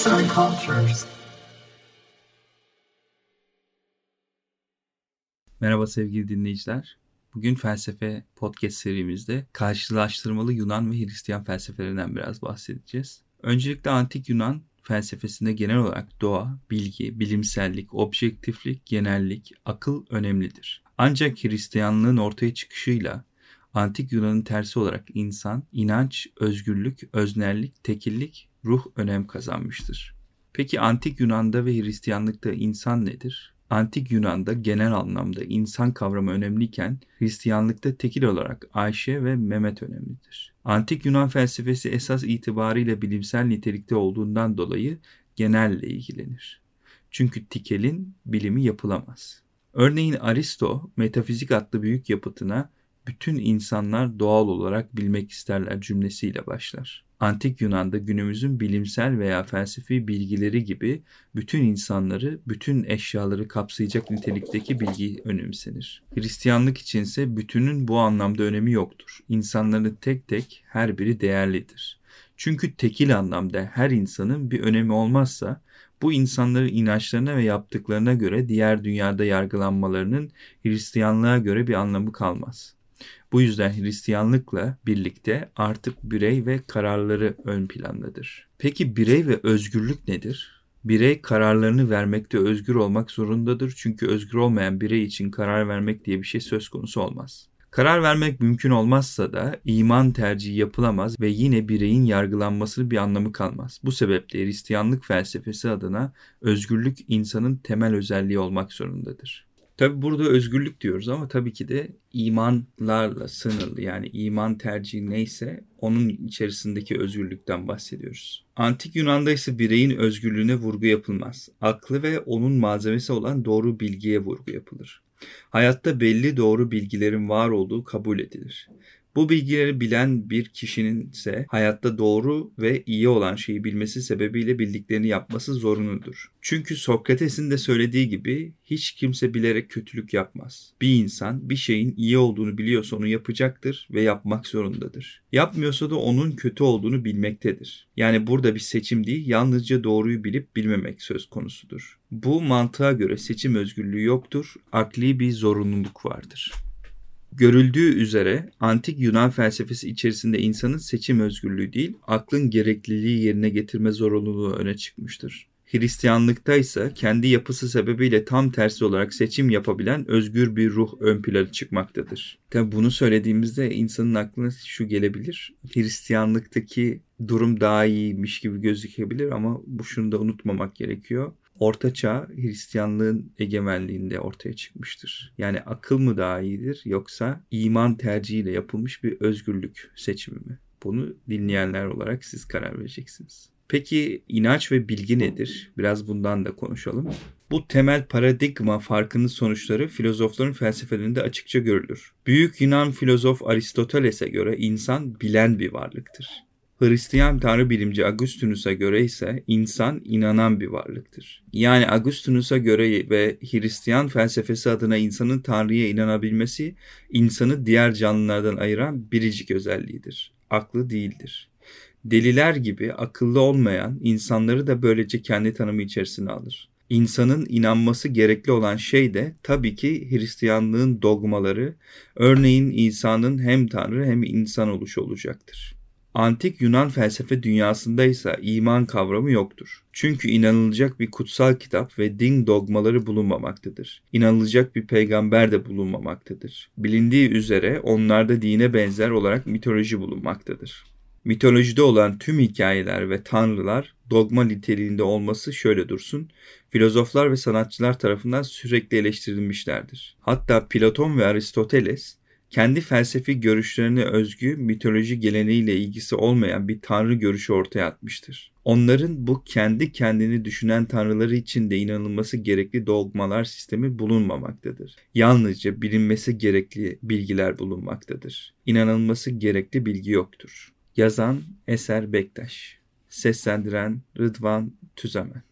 Arts and Cultures. Merhaba sevgili dinleyiciler. Bugün felsefe podcast serimizde karşılaştırmalı Yunan ve Hristiyan felsefelerinden biraz bahsedeceğiz. Öncelikle antik Yunan felsefesinde genel olarak doğa, bilgi, bilimsellik, objektiflik, genellik, akıl önemlidir. Ancak Hristiyanlığın ortaya çıkışıyla antik Yunan'ın tersi olarak insan, inanç, özgürlük, öznellik, tekillik, ruh önem kazanmıştır. Peki antik Yunan'da ve Hristiyanlıkta insan nedir? Antik Yunan'da genel anlamda insan kavramı önemliyken Hristiyanlıkta tekil olarak Ayşe ve Mehmet önemlidir. Antik Yunan felsefesi esas itibariyle bilimsel nitelikte olduğundan dolayı genelle ilgilenir. Çünkü tikelin bilimi yapılamaz. Örneğin Aristo metafizik adlı büyük yapıtına bütün insanlar doğal olarak bilmek isterler cümlesiyle başlar. Antik Yunan'da günümüzün bilimsel veya felsefi bilgileri gibi bütün insanları, bütün eşyaları kapsayacak nitelikteki bilgi önemsenir. Hristiyanlık içinse bütünün bu anlamda önemi yoktur. İnsanların tek tek her biri değerlidir. Çünkü tekil anlamda her insanın bir önemi olmazsa bu insanların inançlarına ve yaptıklarına göre diğer dünyada yargılanmalarının Hristiyanlığa göre bir anlamı kalmaz. Bu yüzden Hristiyanlıkla birlikte artık birey ve kararları ön plandadır. Peki birey ve özgürlük nedir? Birey kararlarını vermekte özgür olmak zorundadır çünkü özgür olmayan birey için karar vermek diye bir şey söz konusu olmaz. Karar vermek mümkün olmazsa da iman tercihi yapılamaz ve yine bireyin yargılanmasının bir anlamı kalmaz. Bu sebeple Hristiyanlık felsefesi adına özgürlük insanın temel özelliği olmak zorundadır. Tabi burada özgürlük diyoruz ama tabii ki de imanlarla sınırlı. Yani iman tercihi neyse onun içerisindeki özgürlükten bahsediyoruz. Antik Yunan'da ise bireyin özgürlüğüne vurgu yapılmaz. Aklı ve onun malzemesi olan doğru bilgiye vurgu yapılır. Hayatta belli doğru bilgilerin var olduğu kabul edilir. Bu bilgileri bilen bir kişinin ise hayatta doğru ve iyi olan şeyi bilmesi sebebiyle bildiklerini yapması zorunludur. Çünkü Sokrates'in de söylediği gibi hiç kimse bilerek kötülük yapmaz. Bir insan bir şeyin iyi olduğunu biliyorsa onu yapacaktır ve yapmak zorundadır. Yapmıyorsa da onun kötü olduğunu bilmektedir. Yani burada bir seçim değil, yalnızca doğruyu bilip bilmemek söz konusudur. Bu mantığa göre seçim özgürlüğü yoktur, akli bir zorunluluk vardır. Görüldüğü üzere antik Yunan felsefesi içerisinde insanın seçim özgürlüğü değil, aklın gerekliliği yerine getirme zorunluluğu öne çıkmıştır. Hristiyanlıkta ise kendi yapısı sebebiyle tam tersi olarak seçim yapabilen özgür bir ruh ön plana çıkmaktadır. Tabi bunu söylediğimizde insanın aklına şu gelebilir. Hristiyanlıktaki durum daha iyiymiş gibi gözükebilir ama bu şunu da unutmamak gerekiyor. Orta Çağ Hristiyanlığın egemenliğinde ortaya çıkmıştır. Yani akıl mı daha iyidir yoksa iman tercihiyle yapılmış bir özgürlük seçimi mi? Bunu dinleyenler olarak siz karar vereceksiniz. Peki inanç ve bilgi nedir? Biraz bundan da konuşalım. Bu temel paradigma farkının sonuçları filozofların felsefelerinde açıkça görülür. Büyük Yunan filozof Aristoteles'e göre insan bilen bir varlıktır. Hristiyan tanrı bilimci Augustinus'a göre ise insan inanan bir varlıktır. Yani Augustinus'a göre ve Hristiyan felsefesi adına insanın tanrıya inanabilmesi insanı diğer canlılardan ayıran biricik özelliğidir. Aklı değildir. Deliler gibi akıllı olmayan insanları da böylece kendi tanımı içerisine alır. İnsanın inanması gerekli olan şey de tabii ki Hristiyanlığın dogmaları, örneğin İsa'nın hem tanrı hem insan oluşu olacaktır. Antik Yunan felsefe dünyasında ise iman kavramı yoktur. Çünkü inanılacak bir kutsal kitap ve din dogmaları bulunmamaktadır. İnanılacak bir peygamber de bulunmamaktadır. Bilindiği üzere onlarda dine benzer olarak mitoloji bulunmaktadır. Mitolojide olan tüm hikayeler ve tanrılar dogma niteliğinde olması şöyle dursun, filozoflar ve sanatçılar tarafından sürekli eleştirilmişlerdir. Hatta Platon ve Aristoteles kendi felsefi görüşlerine özgü mitoloji geleneğiyle ilgisi olmayan bir tanrı görüşü ortaya atmıştır. Onların bu kendi kendini düşünen tanrıları için de inanılması gerekli dogmalar sistemi bulunmamaktadır. Yalnızca bilinmesi gerekli bilgiler bulunmaktadır. İnanılması gerekli bilgi yoktur. Yazan Eser Bektaş Seslendiren Rıdvan Tüzemen